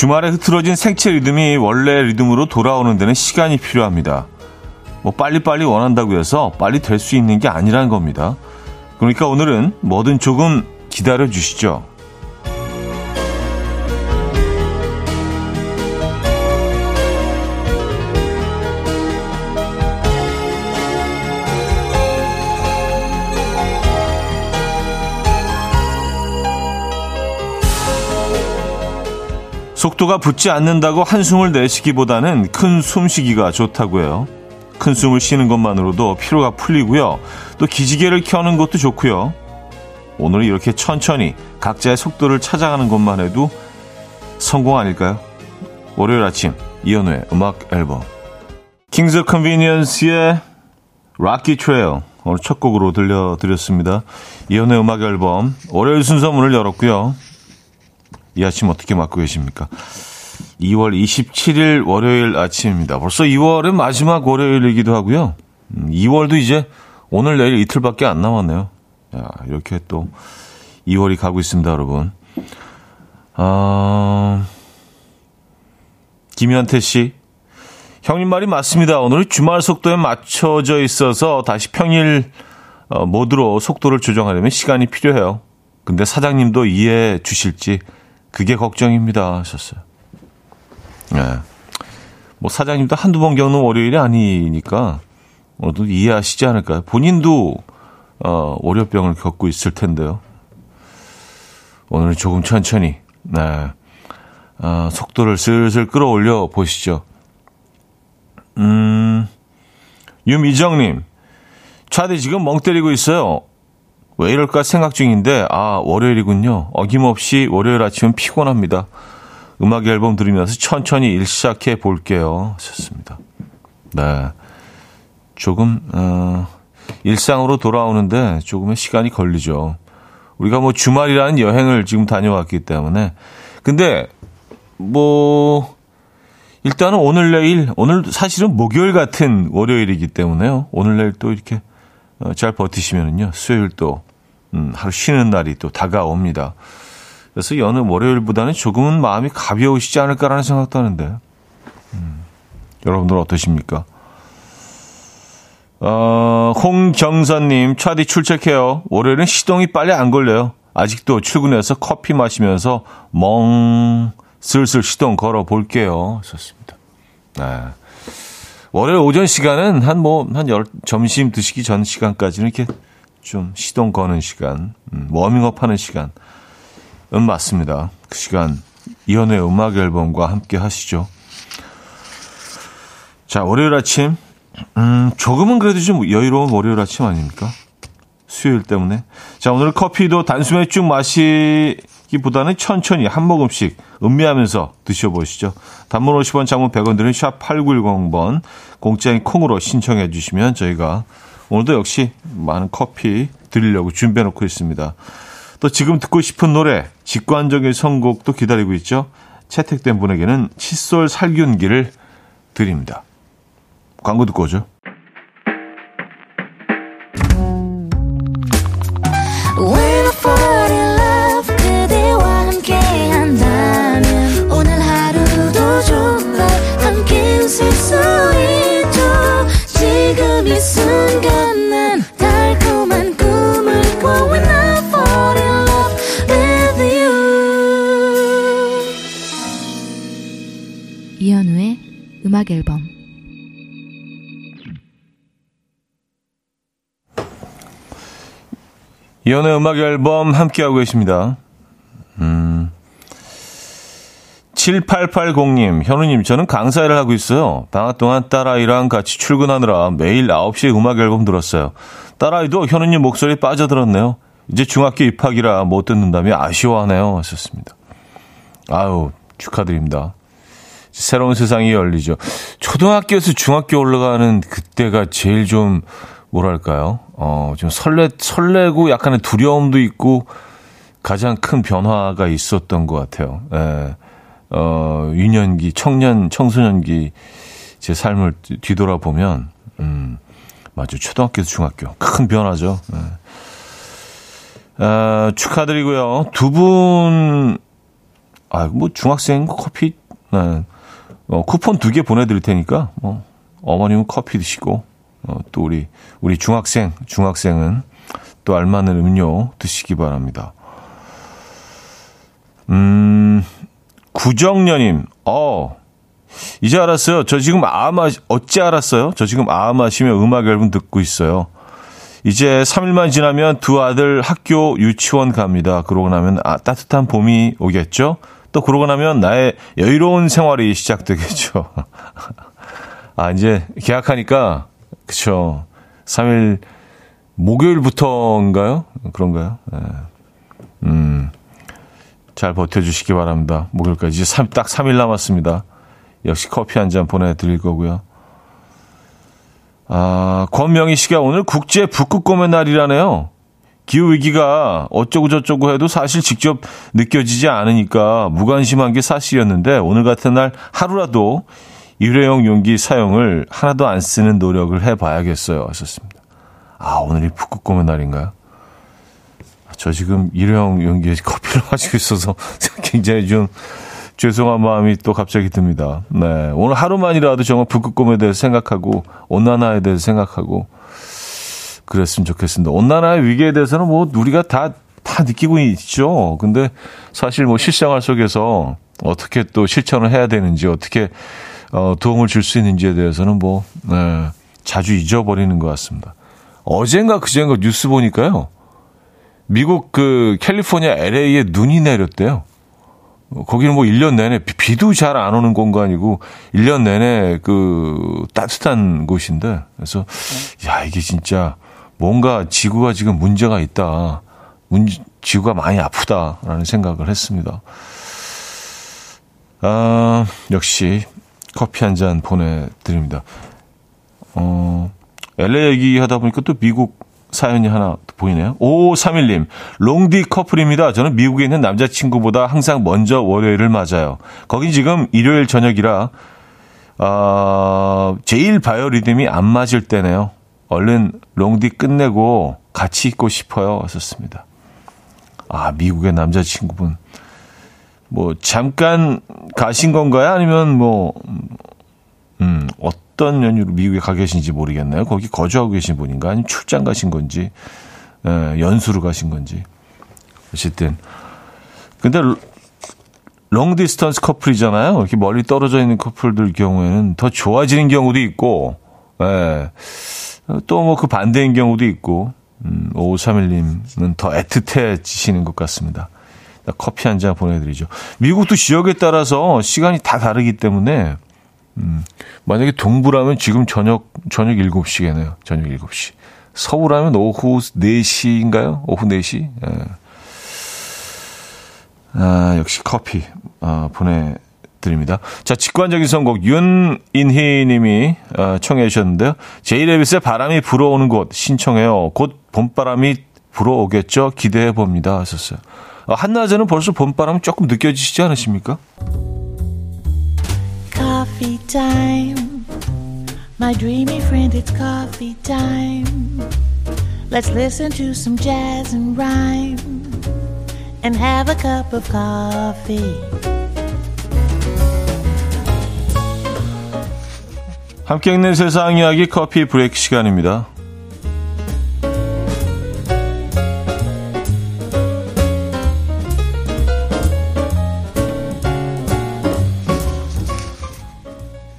주말에 흐트러진 생체 리듬이 원래 리듬으로 돌아오는 데는 시간이 필요합니다. 뭐 빨리빨리 원한다고 해서 빨리 될 수 있는 게 아니라는 겁니다. 그러니까 오늘은 뭐든 조금 기다려 주시죠. 속도가 붙지 않는다고 한숨을 내쉬기보다는 큰 숨쉬기가 좋다고 해요. 큰 숨을 쉬는 것만으로도 피로가 풀리고요. 또 기지개를 켜는 것도 좋고요. 오늘 이렇게 천천히 각자의 속도를 찾아가는 것만 해도 성공 아닐까요? 월요일 아침 이현우의 음악 앨범 Kings of Convenience의 Rocky Trail 오늘 첫 곡으로 들려드렸습니다. 이현우의 음악 앨범 월요일 순서 문을 열었고요. 이 아침 어떻게 맞고 계십니까? 2월 27일 월요일 아침입니다. 벌써 2월은 마지막 월요일이기도 하고요. 2월도 음, 이제 오늘 내일 이틀밖에 안 남았네요. 야, 이렇게 또 2월이 가고 있습니다, 여러분. 아, 김현태 씨. 형님 말이 맞습니다. 오늘 주말 속도에 맞춰져 있어서 다시 평일 어, 모드로 속도를 조정하려면 시간이 필요해요. 근데 사장님도 이해해 주실지 그게 걱정입니다. 하셨어요. 네. 뭐 사장님도 한두 번 겪는 월요일이 아니니까 모두 이해하시지 않을까요? 본인도 어, 월요병을 겪고 있을 텐데요. 오늘은 조금 천천히 네. 어, 속도를 슬슬 끌어올려 보시죠. 음, 유미정님, 차디 지금 멍 때리고 있어요. 왜 이럴까 생각 중인데, 아, 월요일이군요. 어김없이 월요일 아침은 피곤합니다. 음악 앨범 들으면서 천천히 일 시작해 볼게요. 하셨습니다. 네. 조금, 어, 일상으로 돌아오는데 조금의 시간이 걸리죠. 우리가 뭐 주말이라는 여행을 지금 다녀왔기 때문에. 근데, 뭐, 일단은 오늘 내일, 오늘 사실은 목요일 같은 월요일이기 때문에요. 오늘 내일 또 이렇게 어, 잘 버티시면은요, 수요일 또 음, 하루 쉬는 날이 또 다가옵니다. 그래서 여느 월요일보다는 조금은 마음이 가벼우시지 않을까라는 생각도 하는데, 음, 여러분들 어떠십니까? 어, 홍경선님, 차디 출첵해요. 월요일은 시동이 빨리 안 걸려요. 아직도 출근해서 커피 마시면서 멍, 슬슬 시동 걸어 볼게요. 좋습니다. 네. 월요일 오전 시간은 한 뭐, 한 열, 점심 드시기 전 시간까지는 이렇게 좀 시동 거는 시간, 음, 워밍업 하는 시간. 음, 맞습니다. 그 시간, 이연의 음악 앨범과 함께 하시죠. 자, 월요일 아침. 음, 조금은 그래도 좀 여유로운 월요일 아침 아닙니까? 수요일 때문에. 자, 오늘 커피도 단숨에 쭉 마시기보다는 천천히 한 모금씩 음미하면서 드셔보시죠. 단문 50원, 장문 100원 드는 샵 8910번 공짜인 콩으로 신청해 주시면 저희가 오늘도 역시 많은 커피 드리려고 준비해 놓고 있습니다. 또 지금 듣고 싶은 노래, 직관적인 선곡도 기다리고 있죠. 채택된 분에게는 칫솔 살균기를 드립니다. 광고 듣고 오죠. 음악 앨범 이연의 음악 앨범 함께하고 계십니다. 음. 7880님, 현우님, 저는 강사일을 하고 있어요. 방학 동안 딸아이랑 같이 출근하느라 매일 9시에 음악 앨범 들었어요. 딸아이도 현우님 목소리 빠져들었네요. 이제 중학교 입학이라 못 듣는다며 아쉬워하네요. 하셨습니다. 아유, 축하드립니다. 새로운 세상이 열리죠. 초등학교에서 중학교 올라가는 그때가 제일 좀 뭐랄까요? 어, 좀 설레 설레고 약간의 두려움도 있고 가장 큰 변화가 있었던 것 같아요. 예. 어, 유년기, 청년, 청소년기 제 삶을 뒤돌아보면 음, 맞아. 초등학교에서 중학교 큰 변화죠. 예. 아, 축하드리고요. 두 분 아, 뭐 중학생 커피, 네. 어, 쿠폰 두 개 보내드릴 테니까, 뭐, 어머님은 커피 드시고, 어, 또 우리, 우리 중학생, 중학생은 또 알맞는 음료 드시기 바랍니다. 음, 구정년님, 어, 이제 알았어요. 저 지금 아마, 어찌 알았어요? 저 지금 아 마시며 음악 앨범 듣고 있어요. 이제 3일만 지나면 두 아들 학교 유치원 갑니다. 그러고 나면 아, 따뜻한 봄이 오겠죠? 또 그러고 나면 나의 여유로운 생활이 시작되겠죠. 아, 이제 계약하니까, 그쵸. 3일, 목요일부터인가요? 그런가요? 네. 음, 잘 버텨주시기 바랍니다. 목요일까지. 이제 3, 딱 3일 남았습니다. 역시 커피 한 잔 보내드릴 거고요. 아, 권명희 씨가 오늘 국제 북극곰의 날이라네요. 기후 위기가 어쩌고 저쩌고 해도 사실 직접 느껴지지 않으니까 무관심한 게 사실이었는데 오늘 같은 날 하루라도 일회용 용기 사용을 하나도 안 쓰는 노력을 해봐야겠어요. 하셨습니다. 아, 오늘이 북극곰의 날인가요? 저 지금 일회용 용기에 커피를 마시고 있어서 굉장히 좀 죄송한 마음이 또 갑자기 듭니다. 네. 오늘 하루만이라도 정말 북극곰에 대해서 생각하고, 온난화에 대해서 생각하고, 그랬으면 좋겠습니다. 온난화의 위기에 대해서는 뭐 우리가 다, 다 느끼고 있죠. 근데 사실 뭐 실생활 속에서 어떻게 또 실천을 해야 되는지, 어떻게 어, 도움을 줄 수 있는지에 대해서는 뭐, 네, 자주 잊어버리는 것 같습니다. 어젠가 그젠가 뉴스 보니까요. 미국 그 캘리포니아 LA에 눈이 내렸대요. 거기는 뭐 1년 내내 비도 잘 안 오는 공간이고 1년 내내 그 따뜻한 곳인데 그래서 야 이게 진짜 뭔가 지구가 지금 문제가 있다. 문, 지구가 많이 아프다라는 생각을 했습니다. 아, 역시 커피 한 잔 보내드립니다. 어, LA 얘기하다 보니까 또 미국 사연이 하나 보이네요. 5531님, 롱디 커플입니다. 저는 미국에 있는 남자친구보다 항상 먼저 월요일을 맞아요. 거긴 지금 일요일 저녁이라, 어, 제일 바이오리듬이 안 맞을 때네요. 얼른 롱디 끝내고 같이 있고 싶어요. 하셨습니다. 아, 미국의 남자친구분. 뭐, 잠깐 가신 건가요? 아니면 뭐, 음, 어떤 연유로 미국에 가 계신지 모르겠네요. 거기 거주하고 계신 분인가? 아니면 출장 가신 건지, 예, 연수로 가신 건지. 어쨌든. 근데, long distance 커플이잖아요. 이렇게 멀리 떨어져 있는 커플들 경우에는 더 좋아지는 경우도 있고, 예. 또 뭐 그 반대인 경우도 있고, 음, 5531님은 더 애틋해지시는 것 같습니다. 커피 한 잔 보내드리죠. 미국도 지역에 따라서 시간이 다 다르기 때문에, 음, 만약에 동부라면 지금 저녁, 저녁 7시겠네요. 저녁 7시. 서울하면 오후 4시인가요? 오후 4시? 예. 아, 역시 커피, 아, 보내, 드립니다. 자, 직관적인 선곡 윤인희 님이 어, 청해 주셨는데요. 제이레빗의 바람이 불어오는 곳 신청해요. 곧 봄바람이 불어오겠죠? 기대해 봅니다. 하셨어요. 어, 한낮에는 벌써 봄바람 조금 느껴지시지 않으십니까? Coffee time. My dreamy friend, it's coffee time. Let's listen to some jazz and rhyme and have a cup of coffee. 함께 읽는 세상 이야기 커피 브레이크 시간입니다.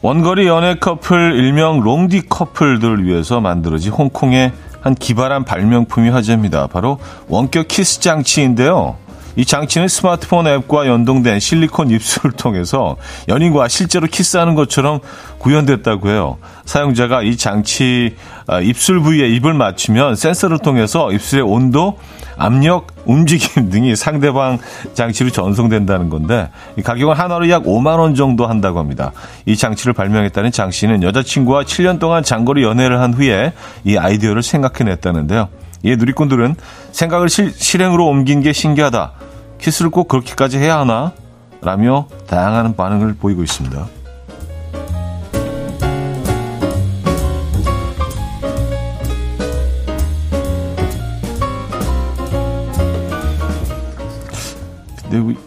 원거리 연애 커플 일명 롱디 커플들을 위해서 만들어진 홍콩의 한 기발한 발명품이 화제입니다. 바로 원격 키스 장치인데요. 이 장치는 스마트폰 앱과 연동된 실리콘 입술을 통해서 연인과 실제로 키스하는 것처럼 구현됐다고 해요. 사용자가 이 장치 아, 입술 부위에 입을 맞추면 센서를 통해서 입술의 온도, 압력, 움직임 등이 상대방 장치로 전송된다는 건데 가격은 하나로 약 5만 원 정도 한다고 합니다. 이 장치를 발명했다는 장 씨는 여자친구와 7년 동안 장거리 연애를 한 후에 이 아이디어를 생각해냈다는데요. 이 누리꾼들은 생각을 실, 실행으로 옮긴 게 신기하다. 키스를 꼭 그렇게까지 해야 하나? 라며 다양한 반응을 보이고 있습니다.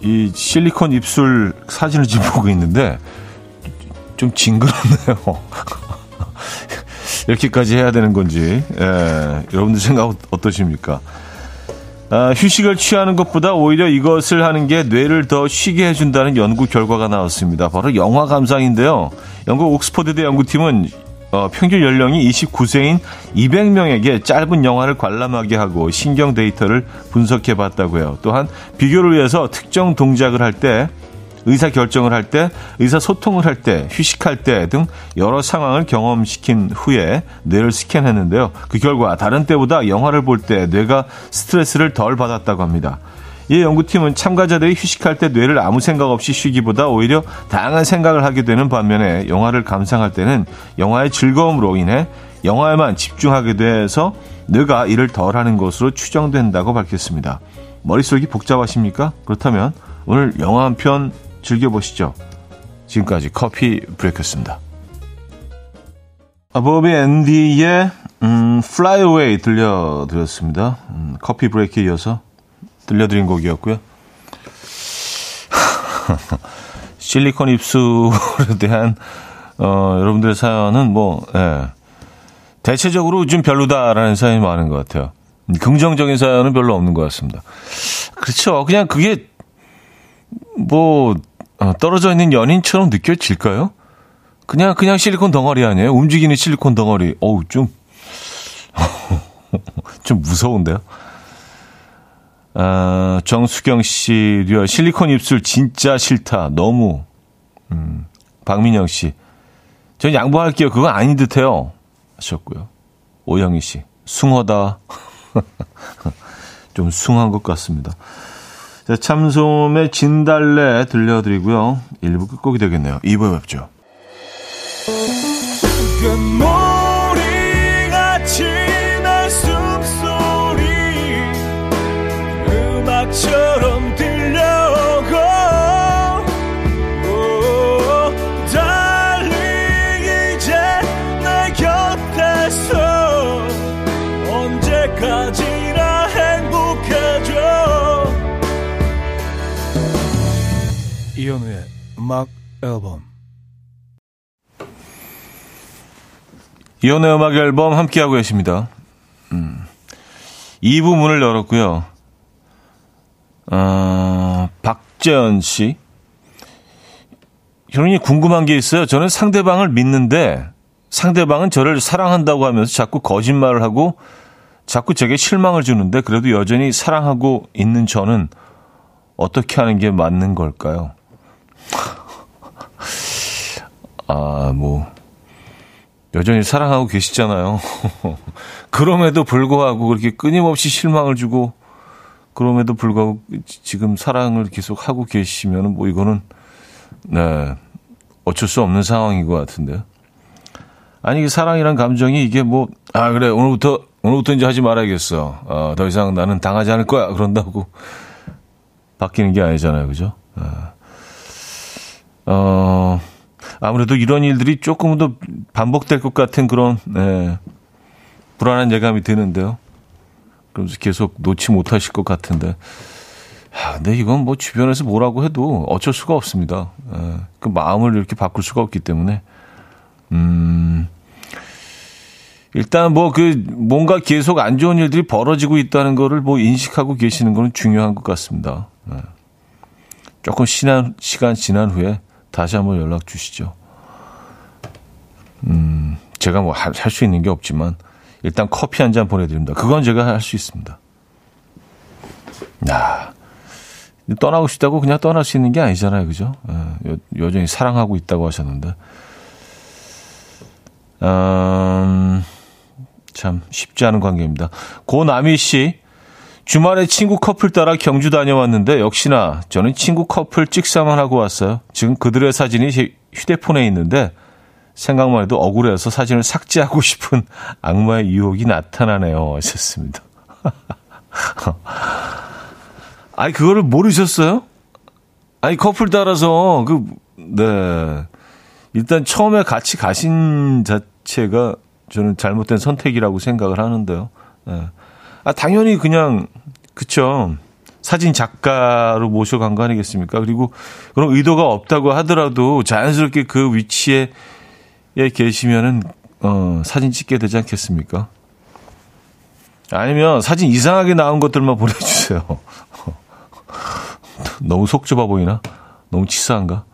이 실리콘 입술 사진을 지금 보고 있는데 좀 징그럽네요. 이렇게까지 해야 되는 건지 예, 여러분들 생각 어떠십니까? 아, 휴식을 취하는 것보다 오히려 이것을 하는 게 뇌를 더 쉬게 해준다는 연구 결과가 나왔습니다. 바로 영화 감상인데요. 영국 옥스퍼드대 연구팀은 어, 평균 연령이 29세인 200명에게 짧은 영화를 관람하게 하고 신경 데이터를 분석해 봤다고요. 또한 비교를 위해서 특정 동작을 할때 의사 결정을 할 때, 의사 소통을 할 때, 휴식할 때 등 여러 상황을 경험시킨 후에 뇌를 스캔했는데요. 그 결과 다른 때보다 영화를 볼 때 뇌가 스트레스를 덜 받았다고 합니다. 이 연구팀은 참가자들이 휴식할 때 뇌를 아무 생각 없이 쉬기보다 오히려 다양한 생각을 하게 되는 반면에 영화를 감상할 때는 영화의 즐거움으로 인해 영화에만 집중하게 돼서 뇌가 일을 덜 하는 것으로 추정된다고 밝혔습니다. 머릿속이 복잡하십니까? 그렇다면 오늘 영화 한 편 즐겨보시죠. 지금까지 커피 브레이크였습니다. 아보비 앤디의 음, Fly Away 들려드렸습니다. 음, 커피 브레이크에 이어서 들려드린 곡이었고요. 실리콘 입술에 대한 어, 여러분들의 사연은 뭐 예, 대체적으로 좀 별로다라는 사연이 많은 것 같아요. 긍정적인 사연은 별로 없는 것 같습니다. 그렇죠. 그냥 그게 뭐 어, 떨어져 있는 연인처럼 느껴질까요? 그냥 그냥 실리콘 덩어리 아니에요? 움직이는 실리콘 덩어리. 어우 좀 좀 무서운데요. 아, 정수경 씨, 류아, 실리콘 입술 진짜 싫다. 너무. 음, 박민영 씨. 전 양보할게요. 그건 아닌 듯해요. 하셨고요. 오영희 씨. 숭하다. 좀 숭한 것 같습니다. 자, 참솜의 진달래 들려드리고요. 1부 끝곡이 되겠네요. 2부에 뵙죠. 이현우의 음악 앨범 이현우의 음악 앨범 함께하고 계십니다. 음. 2부 문을 열었고요. 어, 박재현 씨. 현우님 궁금한 게 있어요. 저는 상대방을 믿는데 상대방은 저를 사랑한다고 하면서 자꾸 거짓말을 하고 자꾸 제게 실망을 주는데 그래도 여전히 사랑하고 있는 저는 어떻게 하는 게 맞는 걸까요? 아, 뭐, 여전히 사랑하고 계시잖아요. 그럼에도 불구하고 그렇게 끊임없이 실망을 주고, 그럼에도 불구하고 지금 사랑을 계속 하고 계시면 뭐 이거는, 네, 어쩔 수 없는 상황인 것 같은데요. 아니, 사랑이란 감정이 이게 뭐, 아, 그래, 오늘부터, 오늘부터 이제 하지 말아야겠어. 어, 더 이상 나는 당하지 않을 거야. 그런다고 바뀌는 게 아니잖아요. 그죠? 어. 어, 아무래도 이런 일들이 조금 더 반복될 것 같은 그런, 네, 불안한 예감이 드는데요. 그러면서 계속 놓지 못하실 것 같은데. 아, 근데 이건 뭐 주변에서 뭐라고 해도 어쩔 수가 없습니다. 예, 그 마음을 이렇게 바꿀 수가 없기 때문에. 음, 일단 뭐 그 뭔가 계속 안 좋은 일들이 벌어지고 있다는 거를 뭐 인식하고 계시는 거는 중요한 것 같습니다. 예. 조금 시간, 시간 지난 후에 다시 한번 연락 주시죠. 음, 제가 뭐 할 수 있는 게 없지만 일단 커피 한 잔 보내드립니다. 그건 제가 할 수 있습니다. 야, 떠나고 싶다고 그냥 떠날 수 있는 게 아니잖아요, 그죠? 예, 여, 전히 사랑하고 있다고 하셨는데, 음, 참 쉽지 않은 관계입니다. 고나미 씨, 주말에 친구 커플 따라 경주 다녀왔는데 역시나 저는 친구 커플 찍사만 하고 왔어요. 지금 그들의 사진이 제 휴대폰에 있는데 생각만 해도 억울해서 사진을 삭제하고 싶은 악마의 유혹이 나타나네요. 하셨습니다. 아니, 그거를 모르셨어요? 아니, 커플 따라서, 그, 네. 일단 처음에 같이 가신 자체가 저는 잘못된 선택이라고 생각을 하는데요. 네. 아, 당연히 그냥, 그쵸. 사진 작가로 모셔간 거 아니겠습니까? 그리고 그런 의도가 없다고 하더라도 자연스럽게 그 위치에 계시면은 어, 사진 찍게 되지 않겠습니까? 아니면 사진 이상하게 나온 것들만 보내주세요. 너무 속 좁아 보이나? 너무 치사한가?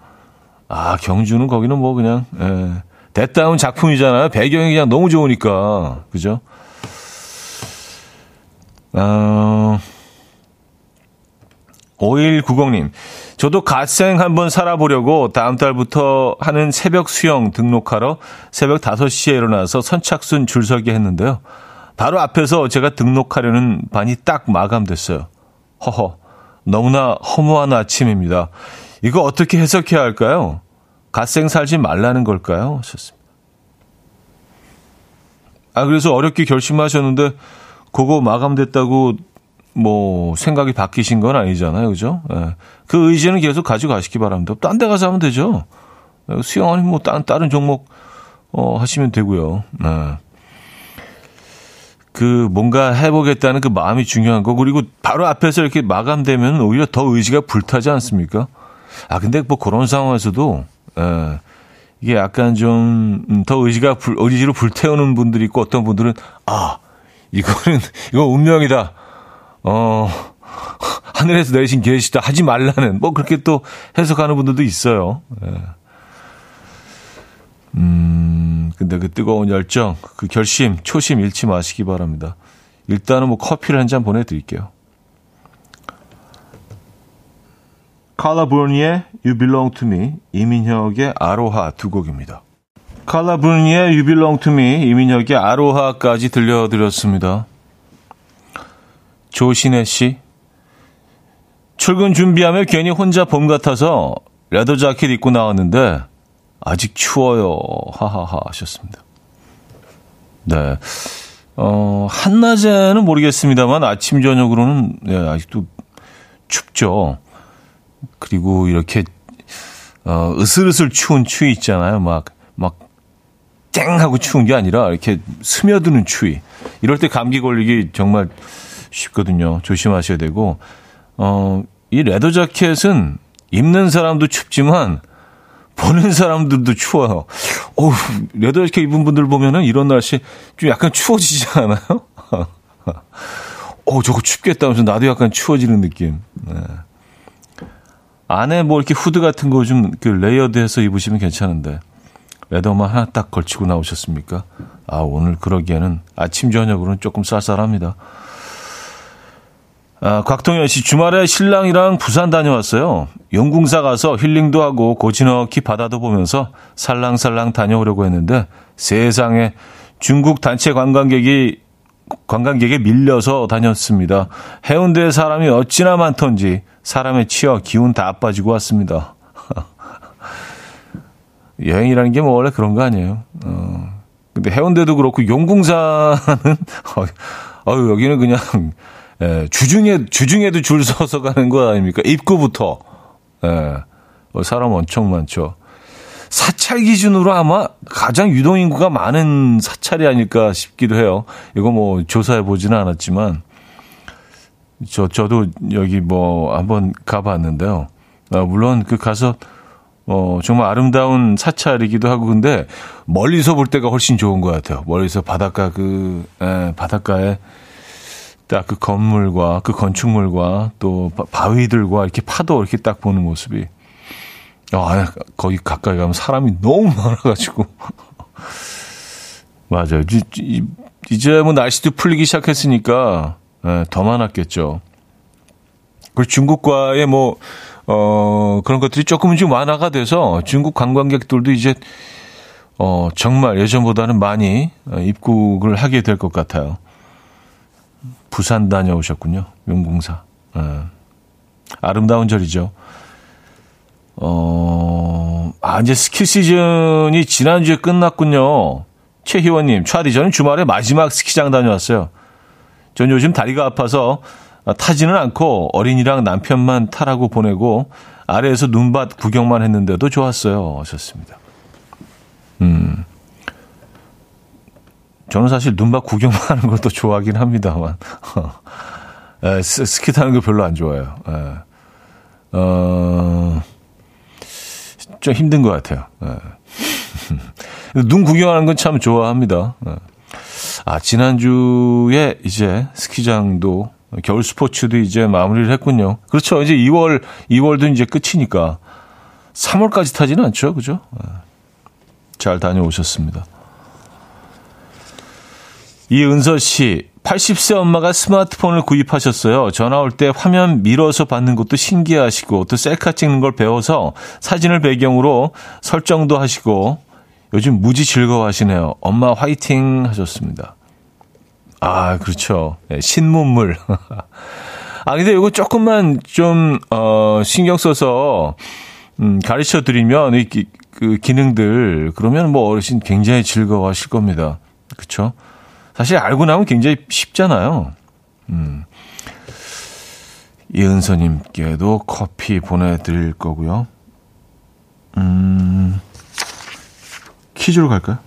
아, 경주는 거기는 뭐 그냥, 예. 됐다 운 작품이잖아요. 배경이 그냥 너무 좋으니까. 그죠? 어, 5190님. 저도 갓생 한번 살아보려고 다음 달부터 하는 새벽 수영 등록하러 새벽 5시에 일어나서 선착순 줄 서기 했는데요. 바로 앞에서 제가 등록하려는 반이 딱 마감됐어요. 허허. 너무나 허무한 아침입니다. 이거 어떻게 해석해야 할까요? 갓생 살지 말라는 걸까요? 하셨습니다. 아, 그래서 어렵게 결심하셨는데, 그거 마감됐다고 뭐 생각이 바뀌신 건 아니잖아요. 그죠? 예. 그 의지는 계속 가져가시기 바랍니다. 딴 데 가서 하면 되죠. 수영 아니면 뭐 다른, 다른 종목 어, 하시면 되고요. 예. 그 뭔가 해보겠다는 그 마음이 중요한 거 그리고 바로 앞에서 이렇게 마감되면 오히려 더 의지가 불타지 않습니까? 아 근데 뭐 그런 상황에서도 예, 이게 약간 좀 더 의지가 불, 의지로 불태우는 분들이 있고 어떤 분들은 아 이거는 이거 운명이다. 어 하늘에서 내리신 계시다 하지 말라는 뭐 그렇게 또 해석하는 분들도 있어요. 예. 음 근데 그 뜨거운 열정, 그 결심, 초심 잃지 마시기 바랍니다. 일단은 뭐 커피를 한 잔 보내드릴게요. 칼라 브루니의 You Belong To Me, 이민혁의 아로하 두 곡입니다. 칼라 브루니의 You Belong To Me, 이민혁의 아로하까지 들려드렸습니다. 조신혜 씨. 출근 준비하며 괜히 혼자 봄 같아서 레더 자켓 입고 나왔는데 아직 추워요. 하하하 하셨습니다. 네. 어, 한낮에는 모르겠습니다만 아침 저녁으로는 네, 아직도 춥죠. 그리고 이렇게 어, 으슬으슬 추운 추위 있잖아요. 막, 막, 쨍 하고 추운 게 아니라 이렇게 스며드는 추위. 이럴 때 감기 걸리기 정말 쉽거든요. 조심하셔야 되고, 어, 이 leather 자켓은 입는 사람도 춥지만, 보는 사람들도 추워요. 어우, leather 자켓 입은 분들 보면은 이런 날씨 좀 약간 추워지지 않아요? 어, 저거 춥겠다 하면서 나도 약간 추워지는 느낌. 네. 안에 뭐 이렇게 후드 같은 거 좀 그 layered해서 입으시면 괜찮은데 leather만 하나 딱 걸치고 나오셨습니까? 아 오늘 그러기에는 아침 저녁으로는 조금 쌀쌀합니다. 아, 곽동현 씨 주말에 신랑이랑 부산 다녀왔어요. 용궁사 가서 힐링도 하고 고즈넉히 바다도 보면서 살랑살랑 다녀오려고 했는데 세상에 중국 단체 관광객이 관광객에 밀려서 다녔습니다. 해운대에 사람이 어찌나 많던지 사람에 치여 기운 다 빠지고 왔습니다. 여행이라는 게 뭐 원래 그런 거 아니에요. 어. 근데 해운대도 그렇고 용궁사는 어, 어 여기는 그냥 예, 주중에 주중에도 줄 서서 가는 거 아닙니까? 입구부터 예, 어, 사람 엄청 많죠. 사찰 기준으로 아마 가장 유동 인구가 많은 사찰이 아닐까 싶기도 해요. 이거 뭐 조사해 보지는 않았지만 저 저도 여기 뭐 한번 가봤는데요. 어, 물론 그 가서 어 정말 아름다운 사찰이기도 하고 근데 멀리서 볼 때가 훨씬 좋은 것 같아요. 멀리서 바닷가 그 에, 바닷가에 딱 그 건물과 그 건축물과 또 바위들과 이렇게 파도 이렇게 딱 보는 모습이 아, 거기 가까이 가면 사람이 너무 많아가지고. 맞아요. 이제 뭐 날씨도 풀리기 시작했으니까 네, 더 많았겠죠. 그리고 중국과의 뭐, 어, 그런 것들이 조금은 좀 완화가 돼서 중국 관광객들도 이제, 어, 정말 예전보다는 많이 입국을 하게 될 것 같아요. 부산 다녀오셨군요. 용궁사. 네. 아름다운 절이죠. 어, 아, 이제 스키 시즌이 지난주에 끝났군요. 최희원님, 차디, 저는 주말에 마지막 스키장 다녀왔어요. 전 요즘 다리가 아파서 타지는 않고 어린이랑 남편만 타라고 보내고 아래에서 눈밭 구경만 했는데도 좋았어요. 하셨습니다. 음. 저는 사실 눈밭 구경만 하는 것도 좋아하긴 합니다만. 에, 스, 스키 타는 거 별로 안 좋아해요. 에. 어, 좀 힘든 것 같아요. 에. 눈 구경하는 건 참 좋아합니다. 에. 아, 지난주에 이제 스키장도 겨울 스포츠도 이제 마무리를 했군요. 그렇죠. 이제 2월, 2월도 이제 끝이니까 3월까지 타지는 않죠. 그죠? 잘 다녀오셨습니다. 이은서 씨, 80세 엄마가 스마트폰을 구입하셨어요. 전화 올 때 화면 밀어서 받는 것도 신기하시고 또 셀카 찍는 걸 배워서 사진을 배경으로 설정도 하시고 요즘 무지 즐거워하시네요. 엄마 화이팅 하셨습니다. 아, 그렇죠. 네, 신문물. 아, 근데 이거 조금만 좀, 어, 신경 써서, 음, 가르쳐 드리면, 이, 그 기능들, 그러면 뭐 어르신 굉장히 즐거워 하실 겁니다. 그쵸? 사실 알고 나면 굉장히 쉽잖아요. 음. 이은서님께도 커피 보내드릴 거고요. 음, 퀴즈로 갈까요?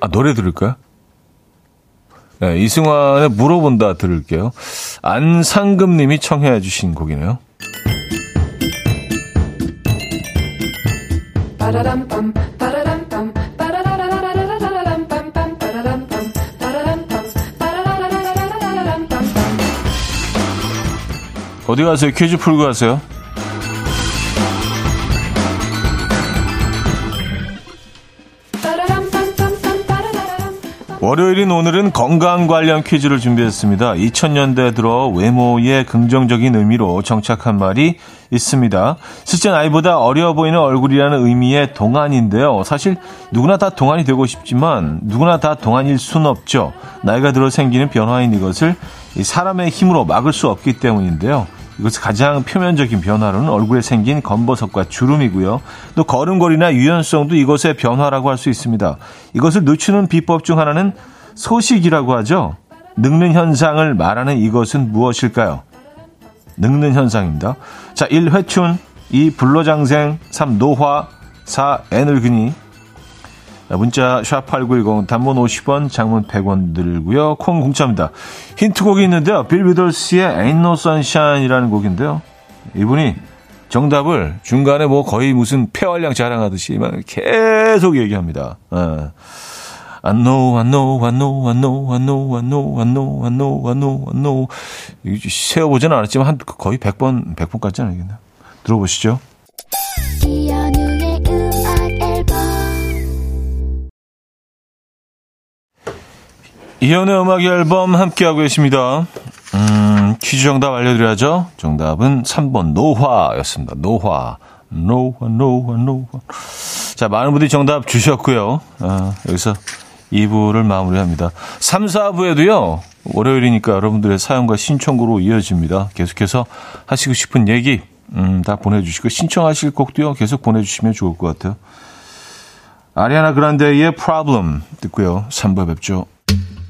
아, 노래 들을까요? 네, 이승환의 물어본다 들을게요. 안상금 님이 청해 주신 곡이네요. 어디 가세요? 퀴즈 풀고 가세요. 월요일인 오늘은 건강 관련 퀴즈를 준비했습니다. 2000년대 들어 외모의 긍정적인 의미로 정착한 말이 있습니다. 실제 나이보다 어려 보이는 얼굴이라는 의미의 동안인데요. 사실 누구나 다 동안이 되고 싶지만 누구나 다 동안일 수는 없죠. 나이가 들어 생기는 변화인 이것을 사람의 힘으로 막을 수 없기 때문인데요. 이것의 가장 표면적인 변화로는 얼굴에 생긴 검버섯과 주름이고요. 또 걸음걸이나 유연성도 이것의 변화라고 할 수 있습니다. 이것을 늦추는 비법 중 하나는 소식이라고 하죠. 늙는 현상을 말하는 이것은 무엇일까요? 늙는 현상입니다. 자, 1. 회춘 2. 불로장생 3. 노화 4. 애늙은이 문자 샵8910 단문 50원 장문 100원 들고요. 콩 공짜입니다. 힌트곡이 있는데요. 빌 비더스의 Ain't No Sunshine이라는 곡인데요. 이분이 정답을 중간에 뭐 거의 무슨 폐활량 자랑하듯이 계속 얘기합니다. 예. I know, I know, I know, I know, I know, I know, I know, I know, I know, I know. 세어보지는 않았지만 한 거의 100번, 100번까지는 아니겠네요. 들어보시죠. 이현의 음악 앨범 함께하고 계십니다. 음, 퀴즈 정답 알려드려야죠. 정답은 3번 노화였습니다. 노화. 노화, 노화, 노화. 자, 많은 분들이 정답 주셨고요. 어, 여기서 2부를 마무리합니다. 3, 4부에도요. 월요일이니까 여러분들의 사연과 신청으로 이어집니다. 계속해서 하시고 싶은 얘기 음, 다 보내주시고 신청하실 곡도요. 계속 보내주시면 좋을 것 같아요. 아리아나 그란데의 Problem 듣고요. 3부에 뵙죠.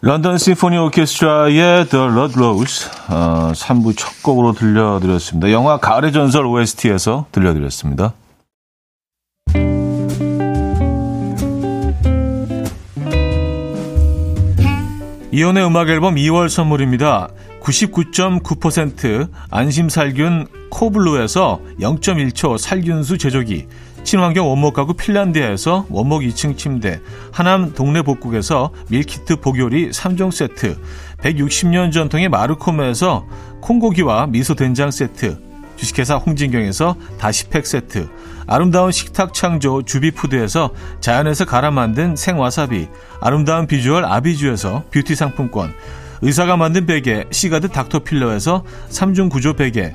런던 심포니 오케스트라의 The Blood Rose 어, 3부 첫 곡으로 들려드렸습니다. 영화 가을의 전설 OST에서 들려드렸습니다. 이혼의 음악 앨범 2월 선물입니다. 99.9% 안심살균 코블루에서 0.1초 살균수 제조기 친환경 원목 가구 핀란드에서 원목 2층 침대, 하남 동네 복국에서 밀키트 복요리 3종 세트, 160년 전통의 마르코메에서 콩고기와 미소 된장 세트, 주식회사 홍진경에서 다시팩 세트, 아름다운 식탁 창조 주비푸드에서 자연에서 갈아 만든 생와사비, 아름다운 비주얼 아비주에서 뷰티 상품권, 의사가 만든 베개 시가드 닥터필러에서 3중 구조 베개,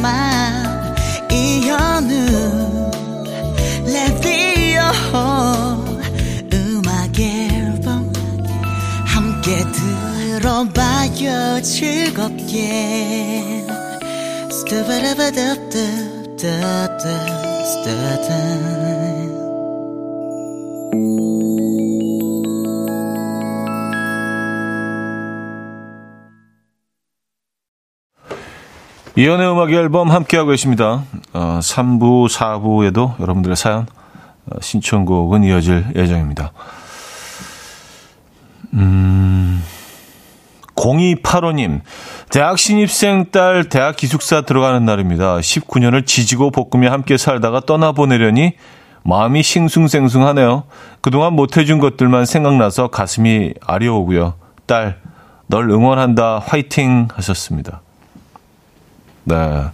이맘 이현우 레디오. 음악 앨범 함께 들어봐요. 즐겁게 이연의 음악 앨범 함께하고 계십니다. 어, 3부, 4부에도 여러분들의 사연, 어, 신청곡은 이어질 예정입니다. 음, 0285님, 대학 신입생 딸 대학 기숙사 들어가는 날입니다. 19년을 지지고 볶으며 함께 살다가 떠나보내려니 마음이 싱숭생숭하네요. 그동안 못해준 것들만 생각나서 가슴이 아려오고요. 딸, 널 응원한다. 화이팅 하셨습니다. 네.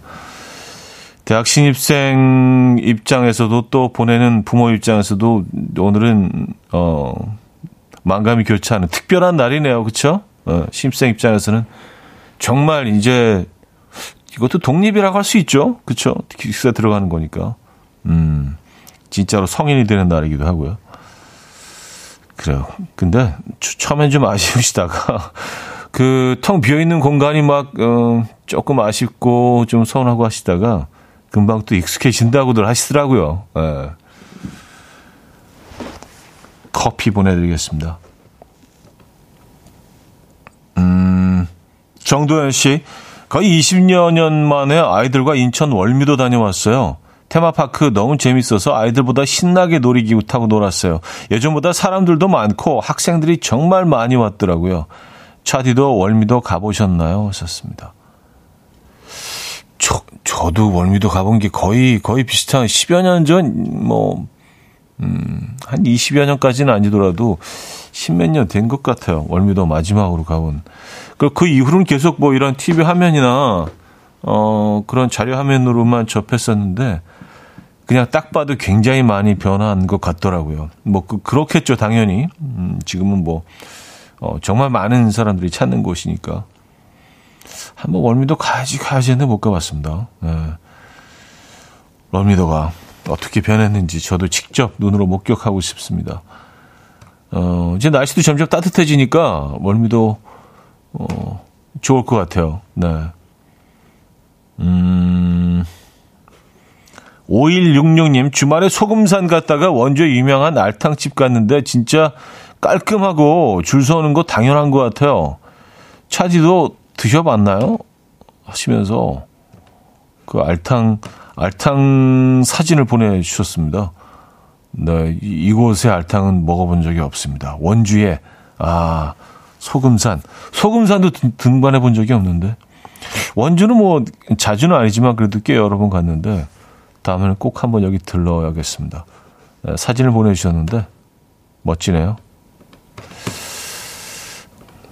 대학 신입생 입장에서도 또 보내는 부모 입장에서도 오늘은, 어, 만감이 교차하는 특별한 날이네요. 그쵸? 어, 신입생 입장에서는 정말 이제 이것도 독립이라고 할 수 있죠. 그쵸? 기숙사 들어가는 거니까. 음, 진짜로 성인이 되는 날이기도 하고요. 그래요. 근데 처음엔 좀 아쉬우시다가 그 텅 비어 있는 공간이 막 어, 조금 아쉽고 좀 서운하고 하시다가 금방 또 익숙해진다고들 하시더라고요. 예. 커피 보내드리겠습니다. 음, 정도현 씨, 거의 20여 년 만에 아이들과 인천 월미도 다녀왔어요. 테마파크 너무 재밌어서 아이들보다 신나게 놀이기구 타고 놀았어요. 예전보다 사람들도 많고 학생들이 정말 많이 왔더라고요. 차디도 월미도 가보셨나요? 하셨습니다. 저, 저도 월미도 가본 게 거의, 거의 비슷한 10여 년 전, 뭐, 음, 한 20여 년까지는 아니더라도 10몇 년 된 것 같아요. 월미도 마지막으로 가본. 그, 그 이후로는 계속 뭐 이런 TV 화면이나, 어, 그런 자료 화면으로만 접했었는데, 그냥 딱 봐도 굉장히 많이 변한 것 같더라고요. 뭐, 그, 그렇겠죠, 당연히. 음, 지금은 뭐, 어, 정말 많은 사람들이 찾는 곳이니까. 한번 월미도 가야지, 가야지 했는데 못 가봤습니다. 네. 월미도가 어떻게 변했는지 저도 직접 눈으로 목격하고 싶습니다. 어, 이제 날씨도 점점 따뜻해지니까 월미도, 어, 좋을 것 같아요. 네. 음, 5166님, 주말에 소금산 갔다가 원주에 유명한 알탕집 갔는데 진짜 깔끔하고 줄 서는 거 당연한 것 같아요. 차지도 드셔봤나요? 하시면서 그 알탕, 알탕 사진을 보내주셨습니다. 네, 이곳의 알탕은 먹어본 적이 없습니다. 원주에, 아, 소금산. 소금산도 등반해 본 적이 없는데. 원주는 뭐, 자주는 아니지만 그래도 꽤 여러 번 갔는데, 다음에는 꼭 한번 여기 들러야겠습니다. 네, 사진을 보내주셨는데, 멋지네요.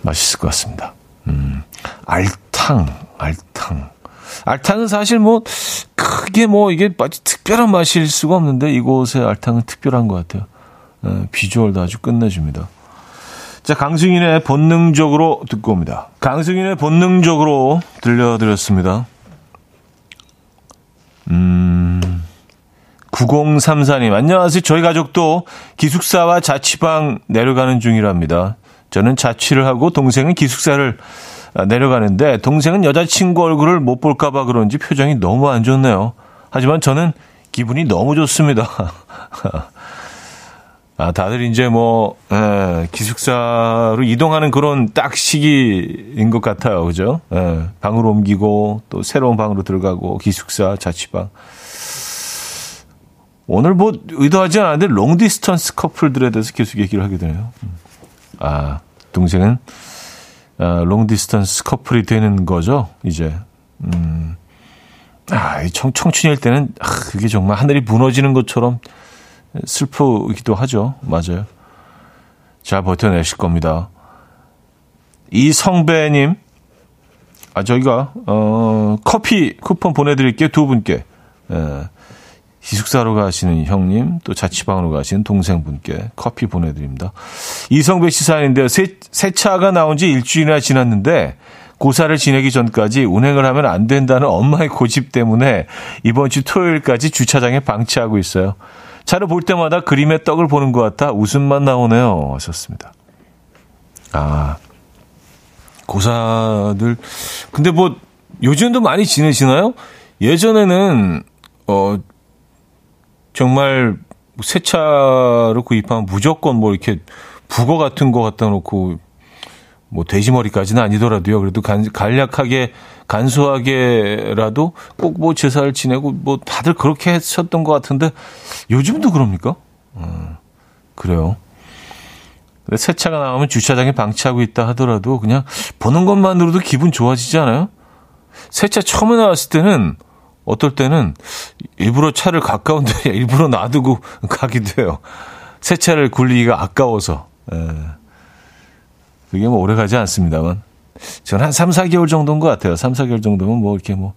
맛있을 것 같습니다. 음, 알탕, 알탕. 알탕은 사실 뭐, 크게 뭐, 이게 특별한 맛일 수가 없는데, 이곳의 알탕은 특별한 것 같아요. 네, 비주얼도 아주 끝내줍니다. 자, 강승인의 본능적으로 듣고 옵니다. 강승인의 본능적으로 들려드렸습니다. 음, 9034님, 안녕하세요. 저희 가족도 기숙사와 자취방 내려가는 중이랍니다. 저는 자취를 하고 동생은 기숙사를 내려가는데 동생은 여자친구 얼굴을 못 볼까봐 그런지 표정이 너무 안 좋네요. 하지만 저는 기분이 너무 좋습니다. 아, 다들 이제 뭐, 에, 예, 기숙사로 이동하는 그런 딱 시기인 것 같아요. 그죠? 에, 예, 방으로 옮기고 또 새로운 방으로 들어가고 기숙사, 자취방. 오늘 뭐 의도하지 않았는데 long distance 커플들에 대해서 계속 얘기를 하게 되네요. 아, 동생은 아, long distance 커플이 되는 거죠, 이제. 음. 아, 청, 청춘일 때는 아, 그게 정말 하늘이 무너지는 것처럼 슬프기도 하죠. 맞아요. 잘 버텨내실 겁니다. 이성배님, 아, 저희가, 어, 커피 쿠폰 보내드릴게요. 두 분께. 예, 기숙사로 가시는 형님, 또 자취방으로 가시는 동생분께 커피 보내드립니다. 이성배 씨 사연인데요. 새, 새 차가 나온 지 일주일이나 지났는데, 고사를 지내기 전까지 운행을 하면 안 된다는 엄마의 고집 때문에 이번 주 토요일까지 주차장에 방치하고 있어요. 차를 볼 때마다 그림의 떡을 보는 것 같아 웃음만 나오네요. 하셨습니다. 아, 고사들. 근데 뭐, 요즘도 많이 지내시나요? 예전에는, 어, 정말 새 차로 구입하면 무조건 뭐 이렇게 북어 같은 거 갖다 놓고 뭐 돼지 머리까지는 아니더라도요. 그래도 간, 간략하게 간소하게라도 꼭 뭐 제사를 지내고 뭐 다들 그렇게 했었던 것 같은데 요즘도 그럽니까? 어, 그래요. 근데 새 차가 나오면 주차장에 방치하고 있다 하더라도 그냥 보는 것만으로도 기분 좋아지지 않아요? 새 차 처음에 나왔을 때는 어떨 때는 일부러 차를 가까운 데 일부러 놔두고 가기도 해요. 새 차를 굴리기가 아까워서. 에. 예. 그게 뭐 오래 가지 않습니다만. 저는 한 3, 4개월 정도인 것 같아요. 3, 4개월 정도면 뭐 이렇게 뭐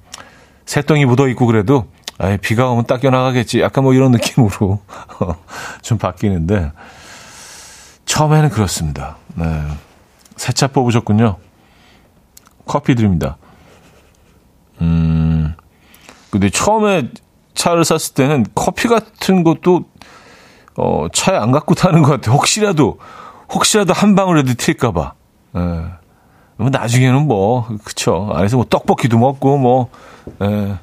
새똥이 묻어 있고 그래도 아 비가 오면 닦여 나가겠지. 약간 뭐 이런 느낌으로 좀 바뀌는데 처음에는 그렇습니다. 네. 새차 뽑으셨군요. 커피 드립니다. 음. 근데 처음에 차를 샀을 때는 커피 같은 것도 어 차에 안 갖고 타는 것 같아요. 혹시라도 혹시라도 한 방울이라도 튈까봐. 예. 뭐 나중에는 뭐, 그쵸. 안에서 뭐 떡볶이도 먹고, 뭐, 예.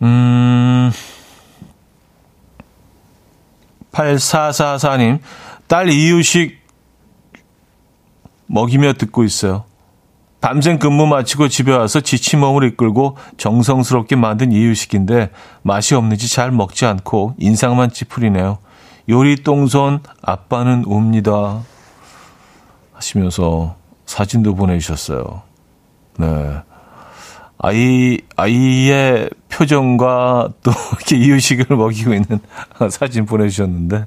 음, 8444님, 딸 이유식 먹이며 듣고 있어요. 밤샘 근무 마치고 집에 와서 지친 몸을 이끌고 정성스럽게 만든 이유식인데 맛이 없는지 잘 먹지 않고 인상만 찌푸리네요. 요리 똥손 아빠는 옵니다. 하시면서 사진도 보내주셨어요. 네. 아이, 아이의 표정과 또 이렇게 이유식을 먹이고 있는 사진 보내주셨는데.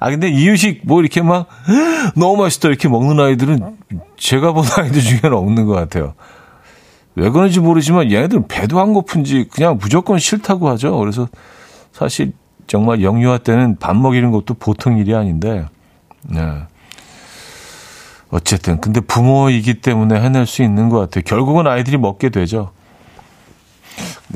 아, 근데 이유식 뭐 이렇게 막 너무 맛있다 이렇게 먹는 아이들은 제가 본 아이들 중에는 없는 것 같아요. 왜 그런지 모르지만 얘네들은 배도 안 고픈지 그냥 무조건 싫다고 하죠. 그래서 사실 정말 영유아 때는 밥 먹이는 것도 보통 일이 아닌데, 네. 어쨌든 근데 부모이기 때문에 해낼 수 있는 것 같아요. 결국은 아이들이 먹게 되죠.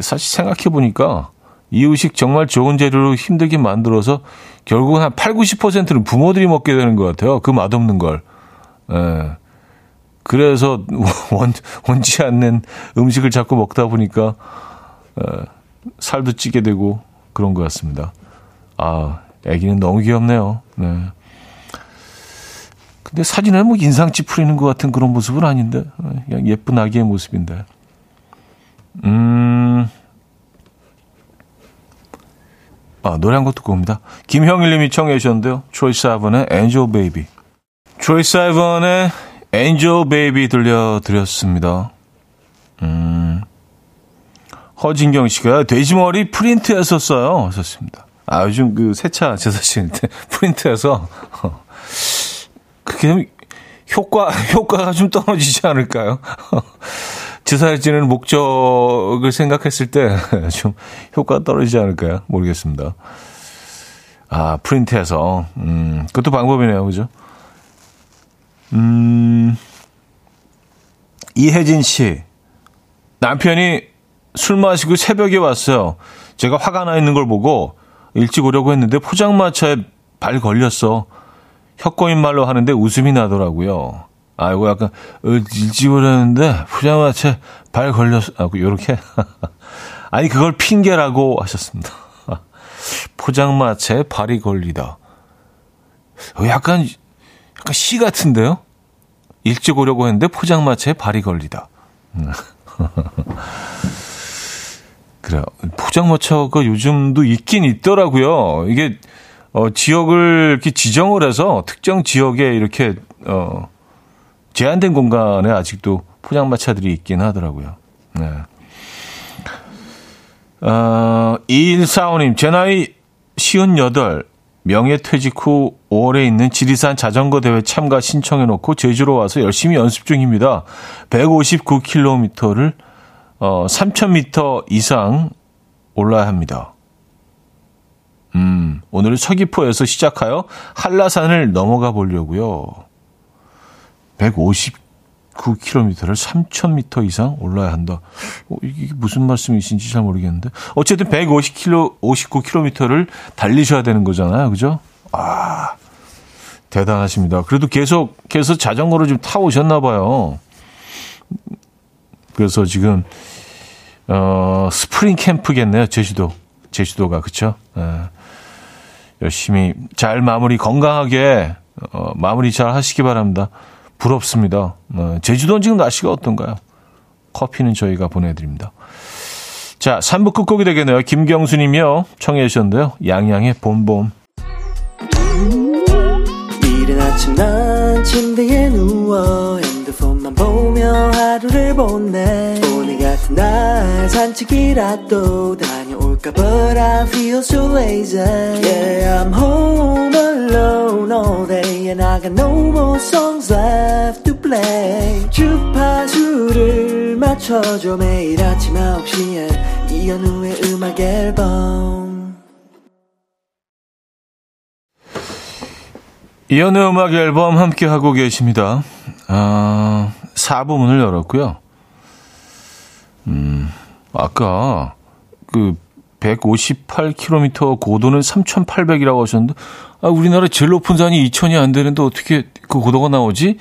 사실 생각해 보니까 이유식 정말 좋은 재료로 힘들게 만들어서 결국은 한 8, 90%는 부모들이 먹게 되는 것 같아요. 그 맛없는 걸. 예. 그래서 원, 원치 않는 음식을 자꾸 먹다 보니까 예, 살도 찌게 되고 그런 것 같습니다. 아, 애기는 너무 귀엽네요. 네. 근데 사진에 뭐 인상 찌푸리는 것 같은 그런 모습은 아닌데, 그냥 예쁜 아기의 모습인데. 음, 아, 노래 한 곡 듣고 옵니다. 김형일 님이 청해 주셨는데요. 트로이 시반의 Angel Baby. 트로이 시반의 Angel Baby 들려드렸습니다. 음, 허진경 씨가 돼지머리 프린트했었어요. 하셨습니다. 아, 요즘 그 세차 제사 지낼 때 프린트해서 어, 그게 효과, 효과가 좀 떨어지지 않을까요? 제사를 지내는 목적을 생각했을 때 좀 효과가 떨어지지 않을까요? 모르겠습니다. 아, 프린트해서. 음, 그것도 방법이네요. 그죠? 음, 이혜진 씨. 남편이 술 마시고 새벽에 왔어요. 제가 화가 나 있는 걸 보고 일찍 오려고 했는데 포장마차에 발 걸렸어. 혁고인 말로 하는데 웃음이 나더라고요. 아이고 약간 어, 일찍 오려는데 포장마차에 발 걸렸어. 아, 요렇게. 아니 그걸 핑계라고 하셨습니다. 포장마차에 발이 걸리다. 어, 약간 약간 시 같은데요? 일찍 오려고 했는데 포장마차에 발이 걸리다. 그래요. 포장마차가 요즘도 있긴 있더라고요. 이게 어, 지역을 이렇게 지정을 해서 특정 지역에 이렇게 어, 제한된 공간에 아직도 포장마차들이 있긴 하더라고요. 네. 어, 2145님, 제 나이 58, 명예퇴직 후 5월에 있는 지리산 자전거 대회 참가 신청해 놓고 제주로 와서 열심히 연습 중입니다. 159km를 어 3000m 이상 올라야 합니다. 음, 오늘은 서귀포에서 시작하여 한라산을 넘어가 보려고요. 159km를 3000m 이상 올라야 한다. 어, 이게 무슨 말씀이신지 잘 모르겠는데. 어쨌든 150km, 59km를 달리셔야 되는 거잖아요. 그죠? 아, 대단하십니다. 그래도 계속, 계속 자전거를 좀 타고 오셨나 봐요. 그래서 지금, 어, 스프링 캠프겠네요. 제주도. 제주도가. 그쵸? 예. 열심히 잘 마무리, 건강하게, 어, 마무리 잘 하시기 바랍니다. 부럽습니다. 어, 제주도는 지금 날씨가 어떤가요? 커피는 저희가 보내드립니다. 자, 3부 끝곡이 되겠네요. 김경수님이요. 청해 주셨는데요. 양양의 봄봄. 이른 아침 난 침대에 누워 핸드폰만 보며 하루를 보내 오늘 같은 날 산책이라도 다 But I feel so lazy Yeah I'm home alone all day And I got no more songs left to play 주파수를 맞춰줘 매일 아침 9시에 이현우의 음악 앨범 이현우의 음악 앨범 함께 하고 계십니다 아, 4부문을 열었고요 음, 아까 그 158km 고도는 3,800이라고 하셨는데, 아, 우리나라 제일 높은 산이 2,000이 안 되는데 어떻게 그 고도가 나오지?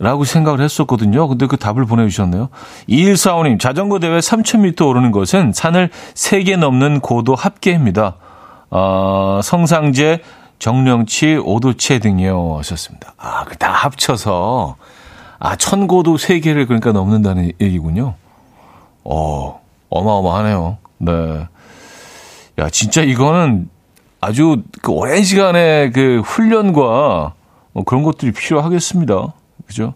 라고 생각을 했었거든요. 근데 그 답을 보내주셨네요. 2145님, 자전거 대회 3,000m 오르는 것은 산을 3개 넘는 고도 합계입니다. 아, 성상제, 정령치, 오도체 등이요. 하셨습니다. 아, 그 다 합쳐서, 아, 천고도 3개를 그러니까 넘는다는 얘기군요. 어, 어마어마하네요. 네. 야, 진짜 이거는 아주 그 오랜 시간의 그 훈련과 뭐 그런 것들이 필요하겠습니다. 그죠?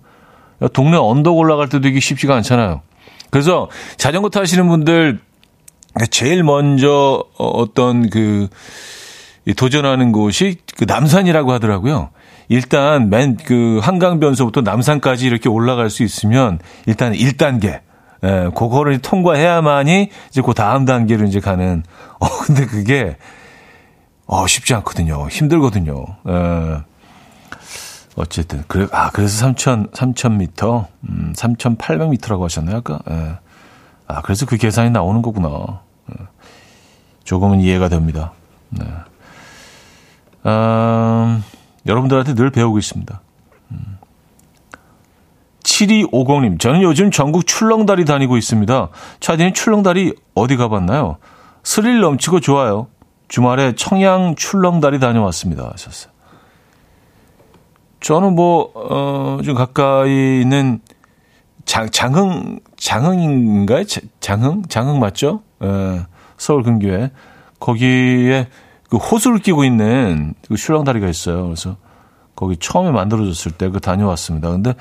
동네 언덕 올라갈 때도 이게 쉽지가 않잖아요. 그래서 자전거 타시는 분들 제일 먼저 어떤 그 도전하는 곳이 그 남산이라고 하더라고요. 일단 맨 그 한강 변소부터 남산까지 이렇게 올라갈 수 있으면 일단 1단계 예, 그거를 통과해야만이 이제 그 다음 단계로 이제 가는. 어, 근데 그게 어, 쉽지 않거든요. 힘들거든요. 예. 어쨌든 그래 아 그래서 3천 3천 미터, 음, 3,800미터라고 하셨나요 아까? 예. 아 그래서 그 계산이 나오는 거구나. 예. 조금은 이해가 됩니다. 네. 음, 여러분들한테 늘 배우고 있습니다. 7250님, 저는 요즘 전국 출렁다리 다니고 있습니다. 차디는 출렁다리 어디 가봤나요? 스릴 넘치고 좋아요. 주말에 청양 출렁다리 다녀왔습니다. 하셨어요. 저는 뭐, 어, 좀 가까이 있는 장, 장흥, 장흥인가요? 장흥? 장흥 맞죠? 예, 서울 근교에. 거기에 그 호수를 끼고 있는 그 출렁다리가 있어요. 그래서 거기 처음에 만들어졌을 때 그 다녀왔습니다. 근데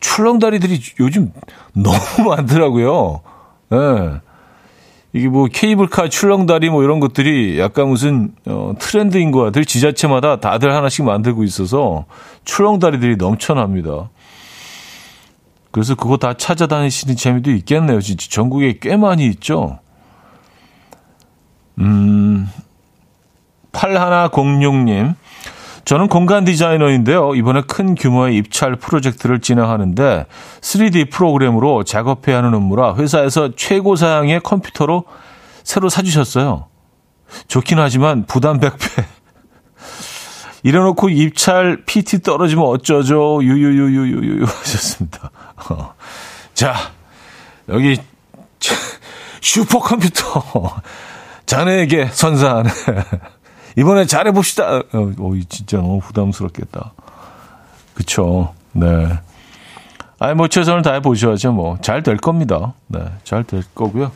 출렁다리들이 요즘 너무 많더라고요. 예. 네. 이게 뭐 케이블카 출렁다리 뭐 이런 것들이 약간 무슨 어, 트렌드인 것 같아요. 지자체마다 다들 하나씩 만들고 있어서 출렁다리들이 넘쳐납니다. 그래서 그거 다 찾아다니시는 재미도 있겠네요. 진짜 전국에 꽤 많이 있죠. 음, 8106님. 저는 공간 디자이너인데요. 이번에 큰 규모의 입찰 프로젝트를 진행하는데 3D 프로그램으로 작업해야 하는 업무라 회사에서 최고 사양의 컴퓨터로 새로 사주셨어요. 좋긴 하지만 부담 100배. 이래놓고 입찰 PT 떨어지면 어쩌죠? 유유유유유유 하셨습니다. 어. 자, 여기 슈퍼컴퓨터 자네에게 선사하는 이번에 잘해봅시다. 어, 어, 진짜 너무 부담스럽겠다. 그쵸. 네. 아니, 뭐, 최선을 다해 보셔야죠. 뭐, 잘 될 겁니다. 네. 잘 될 거고요.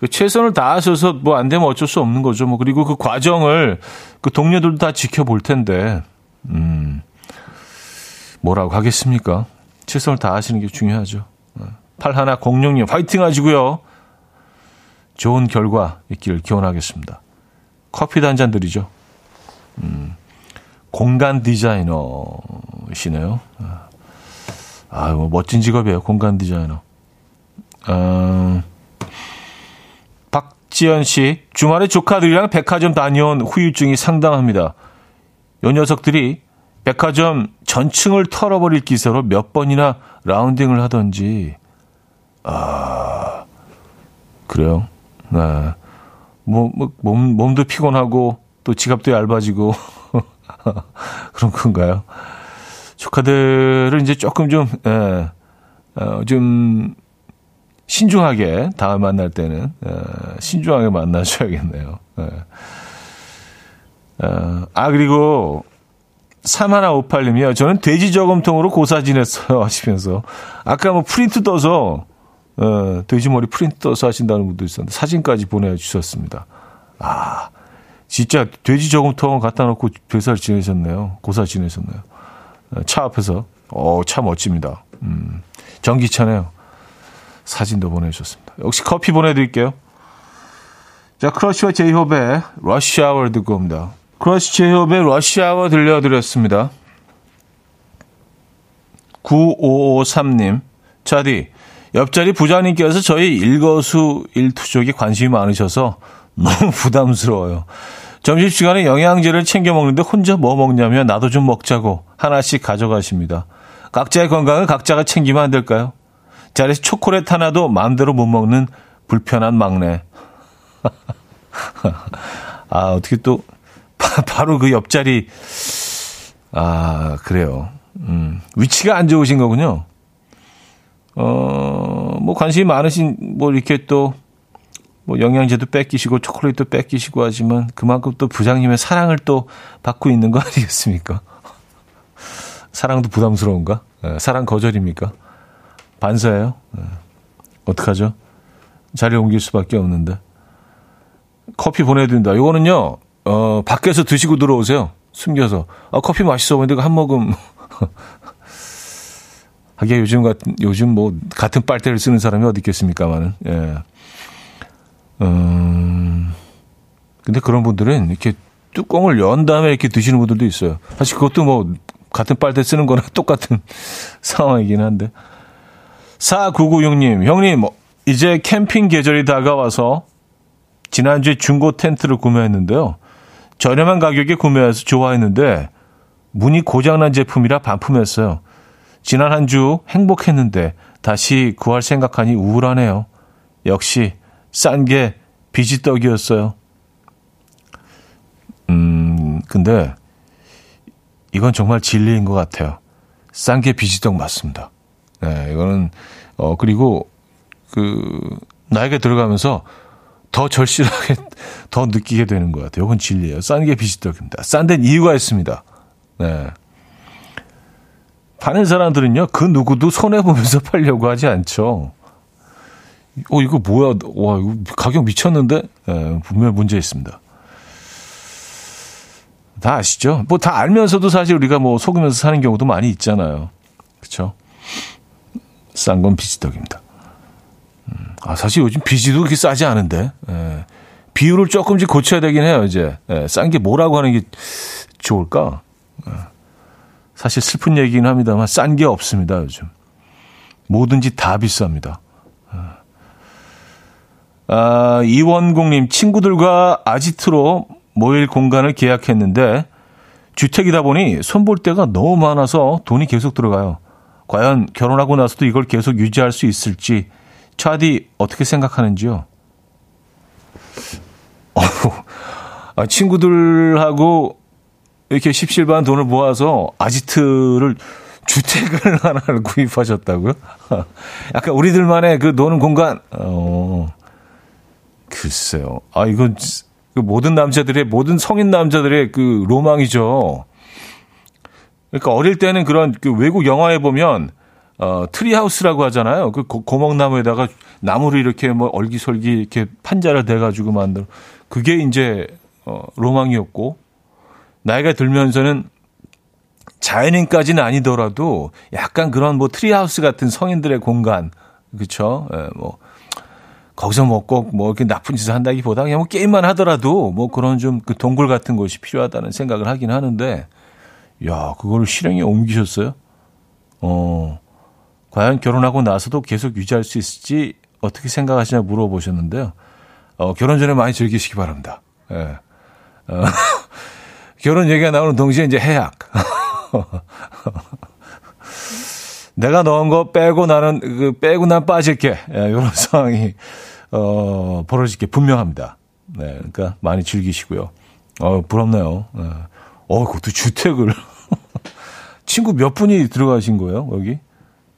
그 최선을 다하셔서 뭐 안 되면 어쩔 수 없는 거죠. 뭐, 그리고 그 과정을 그 동료들도 다 지켜볼 텐데, 음, 뭐라고 하겠습니까? 최선을 다하시는 게 중요하죠. 8106님, 화이팅 하시고요. 좋은 결과 있기를 기원하겠습니다. 잔 드리죠. 음, 공간 디자이너시네요. 아, 뭐 멋진 직업이에요. 공간 디자이너. 어, 박지연 씨, 주말에 조카들이랑 백화점 다녀온 후유증이 상당합니다. 요 녀석들이 백화점 전층을 털어버릴 기세로 몇 번이나 라운딩을 하던지, 아, 그래요. 네. 뭐, 뭐, 몸, 몸도 피곤하고 또 지갑도 얇아지고 그런 건가요? 조카들을 이제 조금 좀, 예, 어, 좀 신중하게 다음 만날 때는 예, 신중하게 만나셔야겠네요. 예. 어, 아 그리고 3158님이요. 저는 돼지 저금통으로 고사 지냈어요 하시면서 아까 뭐 프린트 떠서 어, 돼지머리 프린트 떠서 하신다는 분도 있었는데 사진까지 보내주셨습니다. 아, 진짜 돼지 저금통 갖다 놓고 제사를 지내셨네요. 고사 지내셨네요. 어, 차 앞에서. 어, 차 멋집니다. 음, 전기차네요. 사진도 보내주셨습니다. 역시 커피 보내드릴게요. 자, 크러쉬와 제이홉의 Rush Hour 듣고 옵니다. 크러쉬 제이홉의 Rush Hour 들려드렸습니다. 9553님, 차디, 옆자리 부장님께서 저희 일거수 일투족에 관심이 많으셔서 너무 부담스러워요. 점심시간에 영양제를 챙겨 먹는데 혼자 뭐 먹냐면 나도 좀 먹자고 하나씩 가져가십니다. 각자의 건강을 각자가 챙기면 안 될까요? 자리에서 초콜릿 하나도 마음대로 못 먹는 불편한 막내. 아, 어떻게 또, 바 로 그 옆자리, 아, 그래요. 음, 위치가 안 좋으신 거군요. 어, 뭐 관심이 많으신, 뭐 이렇게 또, 뭐 영양제도 뺏기시고 초콜릿도 뺏기시고 하지만 그만큼 또 부장님의 사랑을 또 받고 있는 거 아니겠습니까? 사랑도 부담스러운가? 네, 사랑 거절입니까? 반사예요? 네. 어떡하죠? 자리 옮길 수밖에 없는데. 커피 보내드린다. 요거는요, 어, 밖에서 드시고 들어오세요. 숨겨서. 아, 커피 맛있어 보이는데 한 모금. 하기야 요즘 같은, 요즘 뭐, 같은 빨대를 쓰는 사람이 어디 있겠습니까만은. 예. 음, 근데 그런 분들은 이렇게 뚜껑을 연 다음에 이렇게 드시는 분들도 있어요. 사실 그것도 뭐 같은 빨대 쓰는 거나 똑같은 상황이긴 한데. 4996님, 형님, 뭐 이제 캠핑 계절이 다가와서 지난주에 중고 텐트를 구매했는데요. 저렴한 가격에 구매해서 좋아했는데 문이 고장난 제품이라 반품했어요. 지난 한 주 행복했는데 다시 구할 생각하니 우울하네요. 역시 싼 게 비지떡이었어요. 음, 근데 이건 정말 진리인 것 같아요. 싼 게 비지떡 맞습니다. 네, 이거는, 어, 그리고 그, 나에게 들어가면서 더 절실하게 더 느끼게 되는 것 같아요. 이건 진리예요. 싼 게 비지떡입니다. 싼 데는 이유가 있습니다. 네. 파는 사람들은요, 그 누구도 손해보면서 팔려고 하지 않죠. 어, 이거 뭐야? 와, 이거 가격 미쳤는데? 예, 분명 문제 있습니다. 다 아시죠? 뭐 다 알면서도 사실 우리가 뭐 속으면서 사는 경우도 많이 있잖아요. 그쵸? 싼 건 비지떡입니다. 음, 아, 사실 요즘 비지도 그렇게 싸지 않은데, 예, 비율을 조금씩 고쳐야 되긴 해요, 이제. 예, 싼 게 뭐라고 하는 게 좋을까? 예, 사실 슬픈 얘기긴 합니다만, 싼 게 없습니다, 요즘. 뭐든지 다 비쌉니다. 아, 이원국님, 친구들과 아지트로 모일 공간을 계약했는데, 주택이다 보니 손볼 데가 너무 많아서 돈이 계속 들어가요. 과연 결혼하고 나서도 이걸 계속 유지할 수 있을지, 차디 어떻게 생각하는지요? 어, 아, 친구들하고 이렇게 십시일반 돈을 모아서 아지트를 주택을 하나를 구입하셨다고요? 약간 우리들만의 그 노는 공간. 어, 글쎄요. 아, 이건 그 모든 남자들의, 모든 성인 남자들의 그 로망이죠. 그러니까 어릴 때는 그런 그 외국 영화에 보면 어, tree house라고 하잖아요. 그 고, 고목나무에다가 나무를 이렇게 뭐 얼기설기 이렇게 판자를 대가지고 만들. 그게 이제 어, 로망이었고 나이가 들면서는 자연인까지는 아니더라도 약간 그런 뭐 tree house 같은 성인들의 공간, 그렇죠? 예, 뭐 거기서 뭐 꼭 뭐 이렇게 나쁜 짓을 한다기보다 그냥 뭐 게임만 하더라도 뭐 그런 좀 그 동굴 같은 곳이 필요하다는 생각을 하긴 하는데, 야 그걸 실행에 옮기셨어요? 어, 과연 결혼하고 나서도 계속 유지할 수 있을지 어떻게 생각하시냐 물어보셨는데요. 어, 결혼 전에 많이 즐기시기 바랍니다. 예. 어, 결혼 얘기가 나오는 동시에 이제 해약. 내가 넣은 거 빼고 나는 그 빼고 난 빠질게. 예, 이런 상황이 어, 벌어질 게 분명합니다. 네, 그러니까 많이 즐기시고요. 어, 부럽네요. 네. 어, 그것도 주택을 친구 몇 분이 들어가신 거예요, 여기?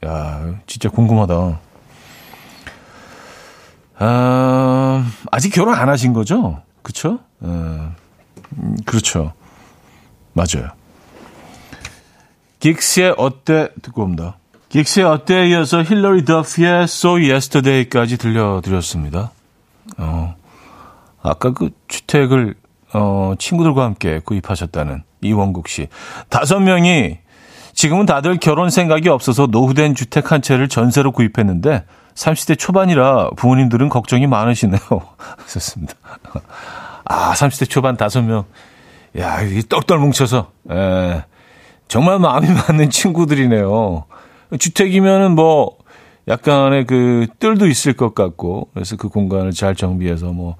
야, 진짜 궁금하다. 아, 아직 결혼 안 하신 거죠? 그쵸? 음, 그렇죠. 맞아요. 긱스의 어때 듣고 옵니다. 긱스의 어때에 이어서 힐러리 더피의 So Yesterday까지 들려드렸습니다. 어, 아까 그 주택을 어, 친구들과 함께 구입하셨다는 이원국 씨. 다섯 명이 지금은 다들 결혼 생각이 없어서 노후된 주택 한 채를 전세로 구입했는데 30대 초반이라 부모님들은 걱정이 많으시네요. 좋습니다. 아, 30대 초반 다섯 명. 야, 이게 똘똘 뭉쳐서, 에, 정말 마음이 맞는 친구들이네요. 주택이면은 뭐, 약간의 그 뜰도 있을 것 같고, 그래서 그 공간을 잘 정비해서 뭐,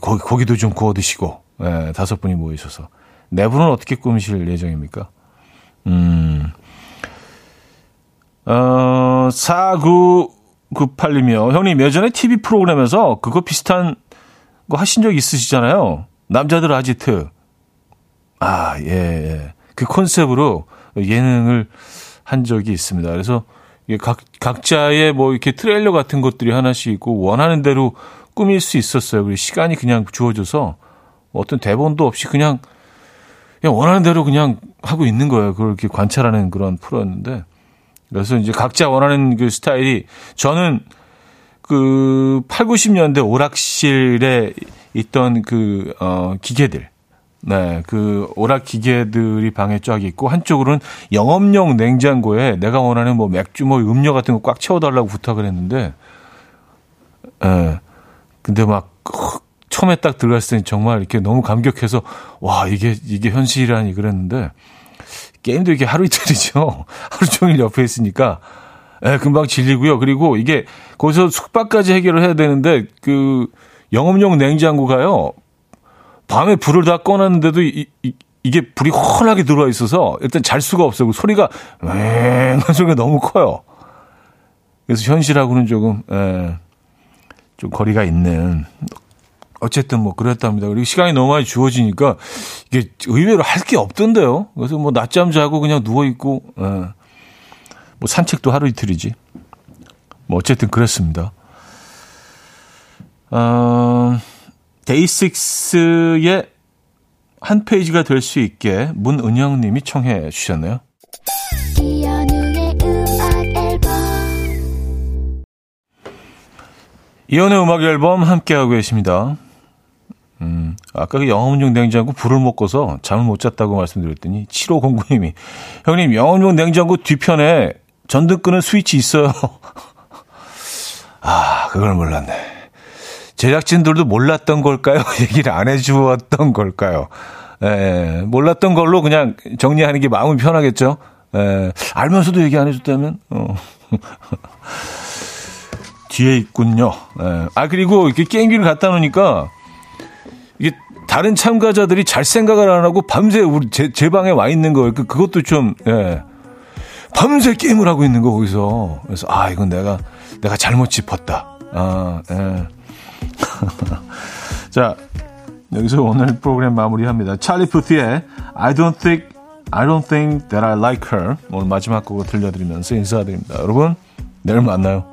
고기, 고기도 좀 구워 드시고, 에, 다섯 분이 모이셔서. 내부는 어떻게 꾸미실 예정입니까? 음, 어, 4998이며, 형님, 예전에 TV 프로그램에서 그거 비슷한 거 하신 적 있으시잖아요. 남자들 아지트. 아, 예, 예. 그 컨셉으로 예능을 한 적이 있습니다. 그래서 각, 각자의 뭐 이렇게 트레일러 같은 것들이 하나씩 있고 원하는 대로 꾸밀 수 있었어요. 그리고 시간이 그냥 주어져서 어떤 대본도 없이 그냥, 그냥 원하는 대로 그냥 하고 있는 거예요. 그걸 이렇게 관찰하는 그런 프로였는데. 그래서 이제 각자 원하는 그 스타일이 저는 그 8, 90년대 오락실에 있던 그, 어, 기계들. 네, 그 오락 기계들이 방에 쫙 있고 한쪽으로는 영업용 냉장고에 내가 원하는 뭐 맥주 뭐 음료 같은 거 꽉 채워달라고 부탁을 했는데, 예, 네, 근데 막 처음에 딱 들어갔을 때 정말 이렇게 너무 감격해서 와 이게 이게 현실이라니 그랬는데 게임도 이게 하루 이틀이죠. 하루 종일 옆에 있으니까 예, 금방 질리고요. 그리고 이게 거기서 숙박까지 해결을 해야 되는데 그 영업용 냉장고가요. 밤에 불을 다 꺼놨는데도 이, 이, 이게 불이 훤하게 들어와 있어서 일단 잘 수가 없어요. 그 소리가 맹한 소리가 너무 커요. 그래서 현실하고는 조금 예, 좀 거리가 있는 어쨌든 뭐 그랬답니다. 그리고 시간이 너무 많이 주어지니까 이게 의외로 할 게 없던데요. 그래서 뭐 낮잠 자고 그냥 누워 있고 예. 뭐 산책도 하루 이틀이지. 뭐 어쨌든 그랬습니다. 어, 데이식스의 한 페이지가 될 수 있게 문은영 님이 청해 주셨네요. 이연의 음악 앨범 함께하고 계십니다. 음, 아까 그 영업용 냉장고 불을 못 꺼서 잠을 못 잤다고 말씀드렸더니 7509님이 형님 영업용 냉장고 뒤편에 전등 끄는 스위치 있어요. 아, 그걸 몰랐네. 제작진들도 몰랐던 걸까요? 얘기를 안 해주었던 걸까요? 에, 몰랐던 걸로 그냥 정리하는 게 마음이 편하겠죠? 에, 알면서도 얘기 안 해줬다면? 어. 뒤에 있군요. 에. 아, 그리고 이렇게 게임기를 갖다 놓으니까 이게 다른 참가자들이 잘 생각을 안 하고 밤새 우리 제, 제 방에 와 있는 거예요. 그, 그것도 좀, 예. 밤새 게임을 하고 있는 거, 거기서. 그래서, 아, 이건 내가, 내가 잘못 짚었다. 아, 예. 자, 여기서 오늘 프로그램 마무리합니다. 찰리 푸티의 I don't think I don't think that I like her 오늘 마지막 곡을 들려드리면서 인사드립니다. 여러분 내일 만나요.